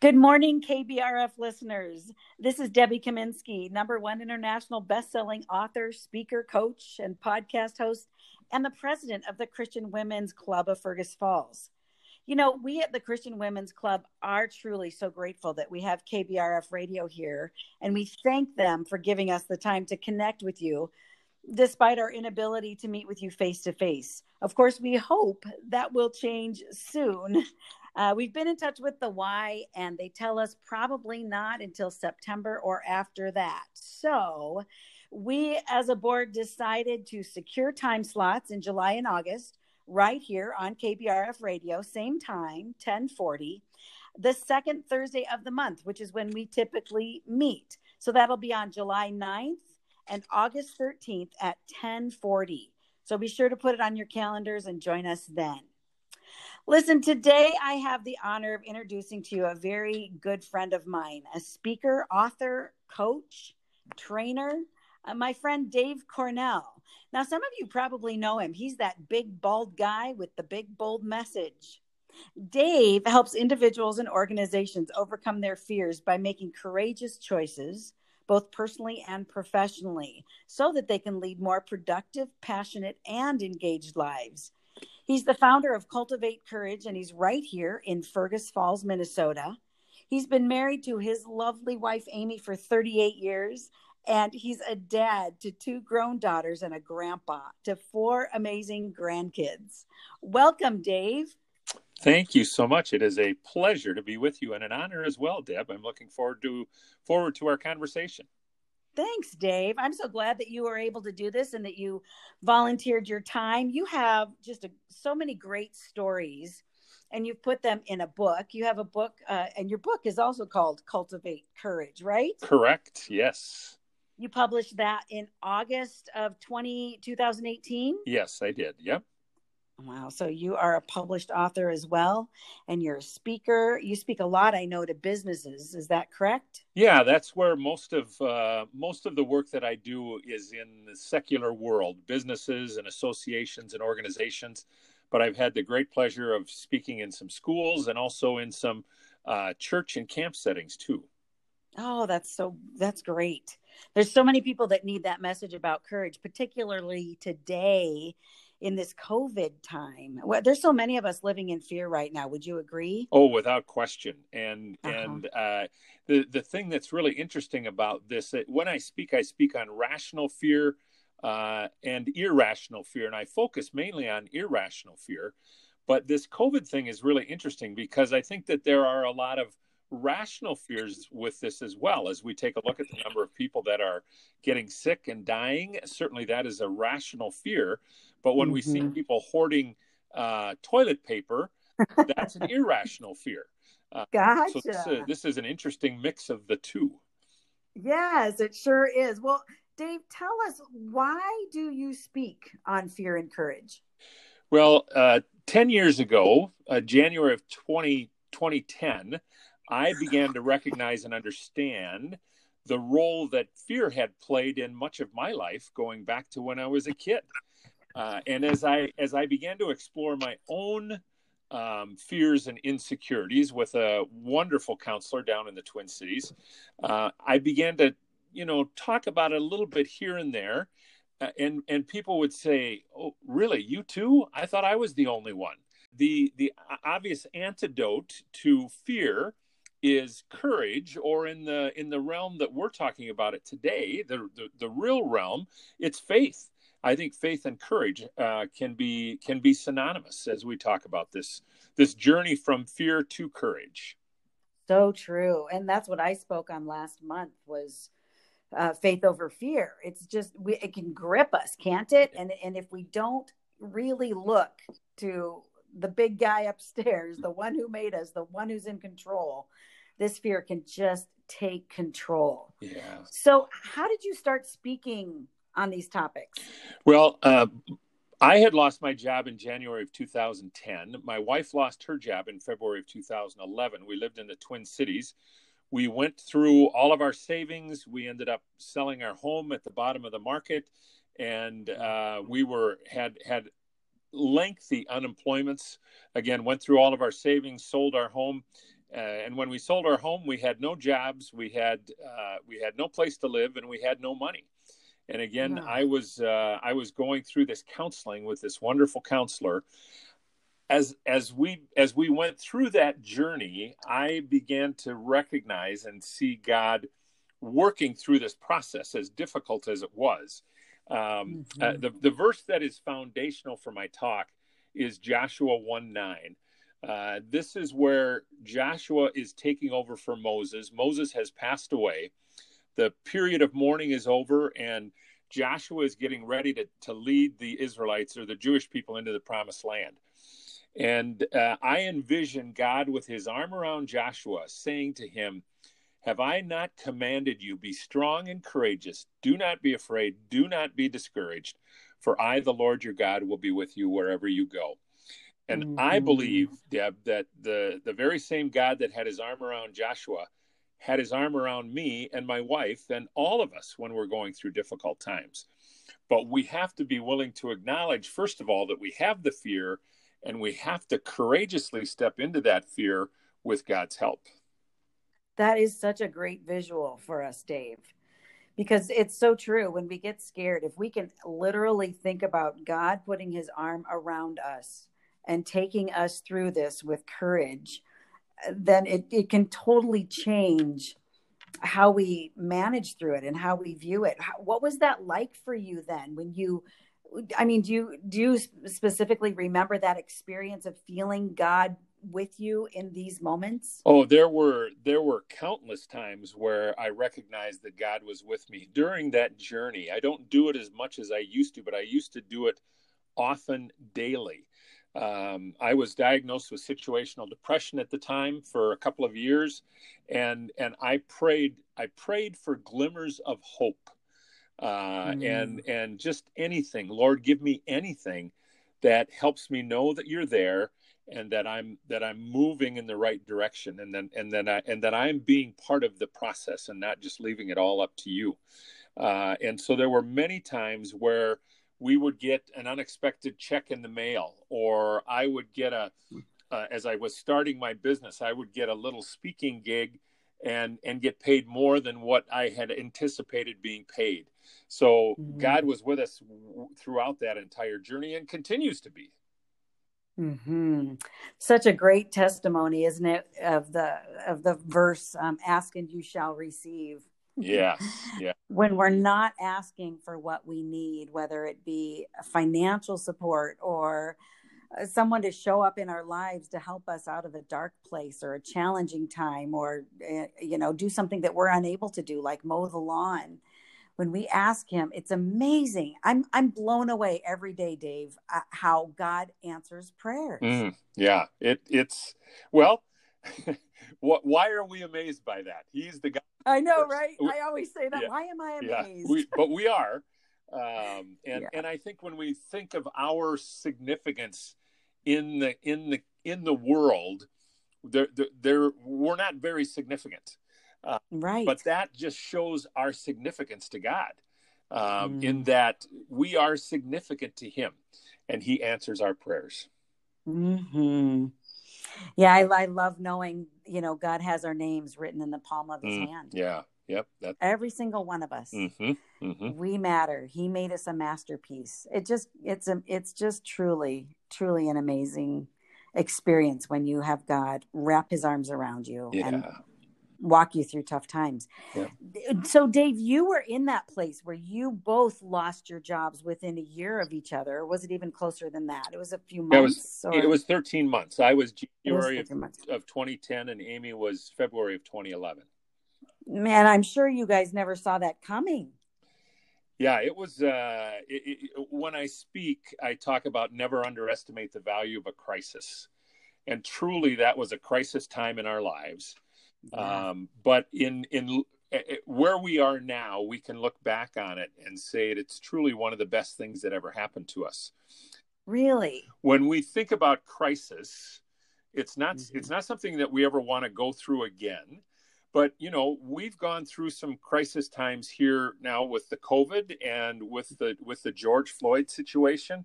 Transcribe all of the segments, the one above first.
Good morning, KBRF listeners. This is Debbie Kaminsky, number one international best-selling author, speaker, coach, and podcast host, and the president of the Christian Women's Club of Fergus Falls. You know, we at the Christian Women's Club are truly so grateful that we have KBRF radio here, and we thank them for giving us the time to connect with you despite our inability to meet with you face to face. Of course, we hope that will change soon. Uh, we've been in touch with the Y, and they tell us probably not until September or after that. So, we as a board decided to secure time slots in July and August right here on KBRF radio, same time, 1040, the second Thursday of the month, which is when we typically meet. So that'll be on July 9th and August 13th at 1040. So be sure to put it on your calendars and join us then. Listen, today I have the honor of introducing to you a very good friend of mine, a speaker, author, coach, trainer, uh, my friend Dave Cornell. Now, some of you probably know him. He's that big, bald guy with the big, bold message. Dave helps individuals and organizations overcome their fears by making courageous choices, both personally and professionally, so that they can lead more productive, passionate, and engaged lives. He's the founder of Cultivate Courage, and he's right here in Fergus Falls, Minnesota. He's been married to his lovely wife, Amy, for 38 years, and he's a dad to two grown daughters and a grandpa to four amazing grandkids. Welcome, Dave. Thank you so much. It is a pleasure to be with you and an honor as well, Deb. I'm looking forward to forward to our conversation. Thanks, Dave. I'm so glad that you were able to do this and that you volunteered your time. You have just a, so many great stories and you've put them in a book. You have a book, uh, and your book is also called Cultivate Courage, right? Correct. Yes. You published that in August of 20, 2018? Yes, I did. Yep. Wow. So you are a published author as well, and you're a speaker. You speak a lot, I know, to businesses. Is that correct? Yeah, that's where most of uh, most of the work that I do is in the secular world, businesses and associations and organizations. But I've had the great pleasure of speaking in some schools and also in some uh, church and camp settings too. Oh, that's so that's great. There's so many people that need that message about courage, particularly today in this COVID time. Well, there's so many of us living in fear right now. Would you agree? Oh, without question. And uh-huh. and uh, the the thing that's really interesting about this, when I speak, I speak on rational fear uh, and irrational fear, and I focus mainly on irrational fear. But this COVID thing is really interesting because I think that there are a lot of rational fears with this as well as we take a look at the number of people that are getting sick and dying certainly that is a rational fear but when mm-hmm. we see mm-hmm. people hoarding uh, toilet paper, that's an irrational fear. Uh, gotcha. So this, uh, this is an interesting mix of the two. Yes, it sure is. Well, Dave, tell us why do you speak on fear and courage? Well, uh, 10 years ago, uh, January of 20, 2010, I began to recognize and understand the role that fear had played in much of my life going back to when I was a kid. Uh, and as I as I began to explore my own um, fears and insecurities with a wonderful counselor down in the Twin Cities, uh, I began to you know talk about it a little bit here and there, uh, and and people would say, "Oh, really? You too? I thought I was the only one." The the obvious antidote to fear is courage or in the in the realm that we're talking about it today the, the the real realm it's faith I think faith and courage uh, can be can be synonymous as we talk about this this journey from fear to courage. So true, and that's what I spoke on last month was uh, faith over fear. It's just we, it can grip us, can't it? And and if we don't really look to the big guy upstairs, the one who made us, the one who's in control, this fear can just take control. Yeah. So, how did you start speaking on these topics? Well, uh, I had lost my job in January of 2010. My wife lost her job in February of 2011. We lived in the Twin Cities. We went through all of our savings. We ended up selling our home at the bottom of the market, and uh, we were had had lengthy unemployments. Again, went through all of our savings, sold our home, uh, and when we sold our home, we had no jobs, we had uh, we had no place to live, and we had no money. And again, wow. I was uh, I was going through this counseling with this wonderful counselor. As as we as we went through that journey, I began to recognize and see God working through this process, as difficult as it was. Um, uh, mm-hmm. uh, the the verse that is foundational for my talk is Joshua one nine. Uh, this is where Joshua is taking over for Moses. Moses has passed away the period of mourning is over and Joshua is getting ready to, to lead the Israelites or the Jewish people into the promised land. And uh, I envision God with his arm around Joshua saying to him, Have I not commanded you, be strong and courageous? Do not be afraid, do not be discouraged, for I, the Lord your God, will be with you wherever you go. And mm-hmm. I believe, Deb, that the, the very same God that had his arm around Joshua had his arm around me and my wife and all of us when we're going through difficult times. But we have to be willing to acknowledge, first of all, that we have the fear and we have to courageously step into that fear with God's help. That is such a great visual for us, Dave, because it's so true. When we get scared, if we can literally think about God putting his arm around us and taking us through this with courage, then it, it can totally change how we manage through it and how we view it. What was that like for you then when you I mean, do you do you specifically remember that experience of feeling God with you in these moments? Oh, there were there were countless times where I recognized that God was with me during that journey. I don't do it as much as I used to, but I used to do it often daily. Um, I was diagnosed with situational depression at the time for a couple of years, and and I prayed I prayed for glimmers of hope, uh, mm. and and just anything. Lord, give me anything that helps me know that you're there and that I'm that I'm moving in the right direction, and then and then I and that I'm being part of the process and not just leaving it all up to you. Uh, and so there were many times where we would get an unexpected check in the mail, or I would get a, uh, as I was starting my business, I would get a little speaking gig and and get paid more than what I had anticipated being paid. So mm-hmm. God was with us throughout that entire journey and continues to be. Hmm. Such a great testimony, isn't it, of the of the verse um, "Ask and you shall receive." Yeah. Yeah. when we're not asking for what we need, whether it be financial support or uh, someone to show up in our lives to help us out of a dark place or a challenging time or uh, you know do something that we're unable to do like mow the lawn when we ask him it's amazing i'm i'm blown away every day dave uh, how god answers prayers mm, yeah it it's well what why are we amazed by that he's the guy I know, right? We, I always say that. Yeah, Why am I amazed? Yeah, we, but we are. Um, and yeah. and I think when we think of our significance in the in the in the world, there there we're not very significant. Uh, right. But that just shows our significance to God, um, mm. in that we are significant to Him, and He answers our prayers. Hmm. Yeah, I, I love knowing you know god has our names written in the palm of his mm, hand yeah yep that's... every single one of us mm-hmm, mm-hmm. we matter he made us a masterpiece it just it's a it's just truly truly an amazing experience when you have god wrap his arms around you yeah. and walk you through tough times. Yeah. So, Dave, you were in that place where you both lost your jobs within a year of each other. Was it even closer than that? It was a few months. It was, or... it was 13 months. I was January was of, of 2010, and Amy was February of 2011. Man, I'm sure you guys never saw that coming. Yeah, it was. Uh, it, it, when I speak, I talk about never underestimate the value of a crisis. And truly, that was a crisis time in our lives yeah. Um, but in in eh, eh, where we are now, we can look back on it and say it's truly one of the best things that ever happened to us. Really? When we think about crisis, it's not mm-hmm. it's not something that we ever want to go through again. But you know, we've gone through some crisis times here now with the COVID and with the with the George Floyd situation.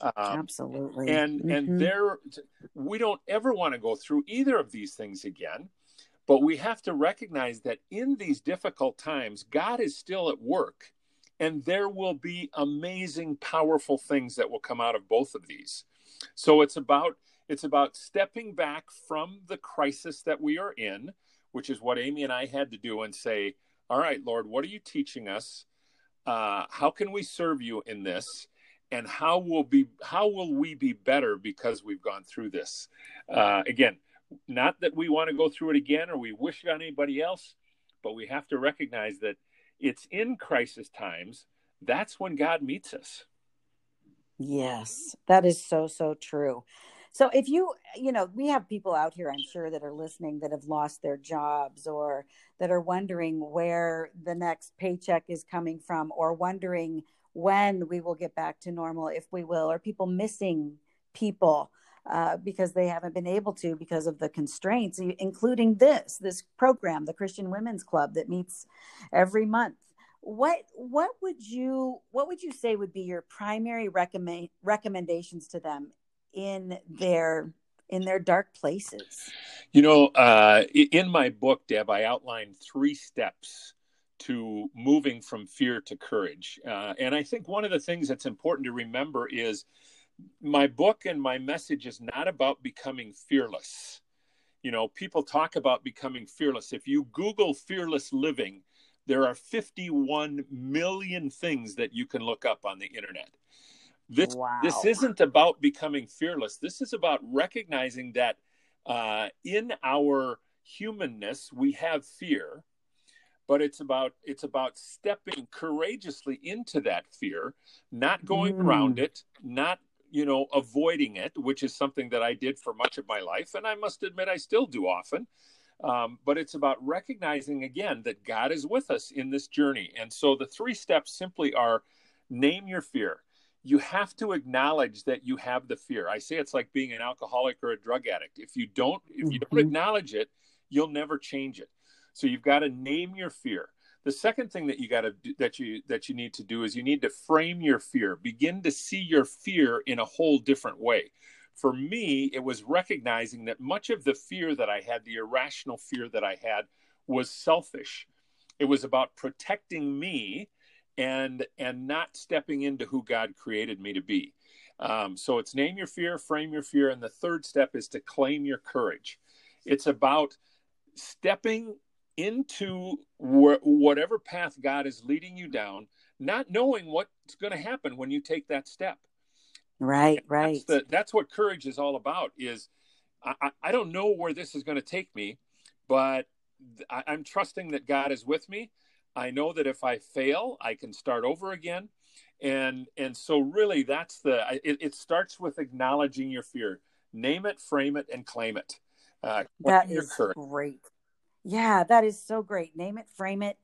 Um, Absolutely. And mm-hmm. and there, we don't ever want to go through either of these things again. But we have to recognize that in these difficult times, God is still at work, and there will be amazing, powerful things that will come out of both of these. So it's about it's about stepping back from the crisis that we are in, which is what Amy and I had to do, and say, "All right, Lord, what are you teaching us? Uh, how can we serve you in this?" and how will be how will we be better because we've gone through this uh, again not that we want to go through it again or we wish it on anybody else but we have to recognize that it's in crisis times. That's when god meets us. Yes that is so so true. So if you you know we have people out here i'm sure that are listening that have lost their jobs or that are wondering where the next paycheck is coming from or wondering when we will get back to normal, if we will, or people missing people uh, because they haven't been able to because of the constraints, including this this program, the Christian Women's Club that meets every month. What what would you what would you say would be your primary recommend recommendations to them in their in their dark places? You know, uh, in my book, Deb, I outlined three steps to moving from fear to courage. Uh, and I think one of the things that's important to remember is my book and my message is not about becoming fearless. You know, people talk about becoming fearless. If you Google fearless living, there are 51 million things that you can look up on the internet. This wow. this isn't about becoming fearless. This is about recognizing that uh, in our humanness we have fear, but it's about it's about stepping courageously into that fear not going mm. around it not you know avoiding it which is something that i did for much of my life and i must admit i still do often. Um, but it's about recognizing again that god is with us in this journey. And so the three steps simply are name your fear. You have to acknowledge that you have the fear. I say it's like being an alcoholic or a drug addict. If you don't if you don't mm-hmm. acknowledge it you'll never change it. So you've got to name your fear. The second thing that you got to that you that you need to do is you need to frame your fear. Begin to see your fear in a whole different way. For me, it was recognizing that much of the fear that I had, the irrational fear that I had, was selfish. It was about protecting me and and not stepping into who God created me to be. Um, so it's name your fear, frame your fear, and the third step is to claim your courage. It's about stepping into wh- whatever path God is leading you down, not knowing what's going to happen when you take that step. Right, and right. That's, the, that's, what courage is all about. Is I, I don't know where this is going to take me, but I, I'm trusting that God is with me. I know that if I fail, I can start over again, and and so really that's the it, it starts with acknowledging your fear, name it, frame it, and claim it. Uh, that is great. Yeah, that is so great. Name it, frame it,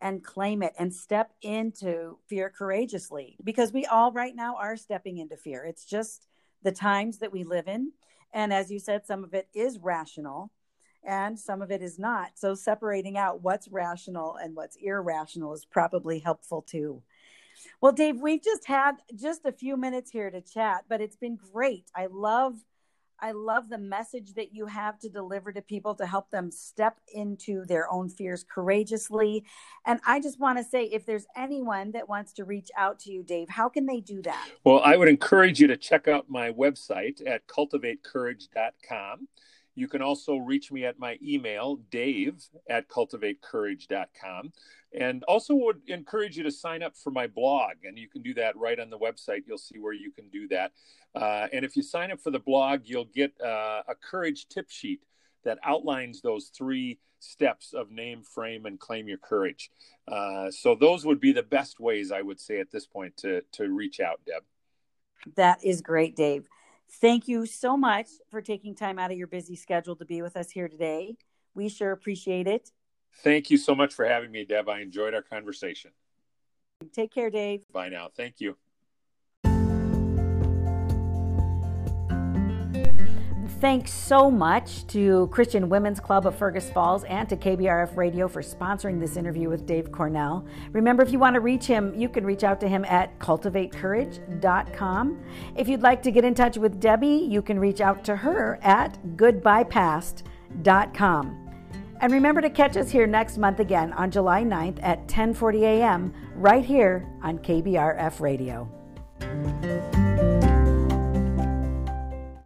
and claim it, and step into fear courageously because we all right now are stepping into fear. It's just the times that we live in. And as you said, some of it is rational and some of it is not. So separating out what's rational and what's irrational is probably helpful too. Well, Dave, we've just had just a few minutes here to chat, but it's been great. I love I love the message that you have to deliver to people to help them step into their own fears courageously. And I just want to say if there's anyone that wants to reach out to you, Dave, how can they do that? Well, I would encourage you to check out my website at cultivatecourage.com. You can also reach me at my email, dave at cultivatecourage.com. And also would encourage you to sign up for my blog. And you can do that right on the website. You'll see where you can do that. Uh, and if you sign up for the blog, you'll get uh, a courage tip sheet that outlines those three steps of name, frame, and claim your courage. Uh, so those would be the best ways I would say at this point to to reach out, Deb. That is great, Dave. Thank you so much for taking time out of your busy schedule to be with us here today. We sure appreciate it. Thank you so much for having me, Deb. I enjoyed our conversation. Take care, Dave. Bye now. Thank you. Thanks so much to Christian Women's Club of Fergus Falls and to KBRF Radio for sponsoring this interview with Dave Cornell. Remember, if you want to reach him, you can reach out to him at cultivatecourage.com. If you'd like to get in touch with Debbie, you can reach out to her at goodbyepast.com. And remember to catch us here next month again on July 9th at 10:40 a.m. right here on KBRF Radio.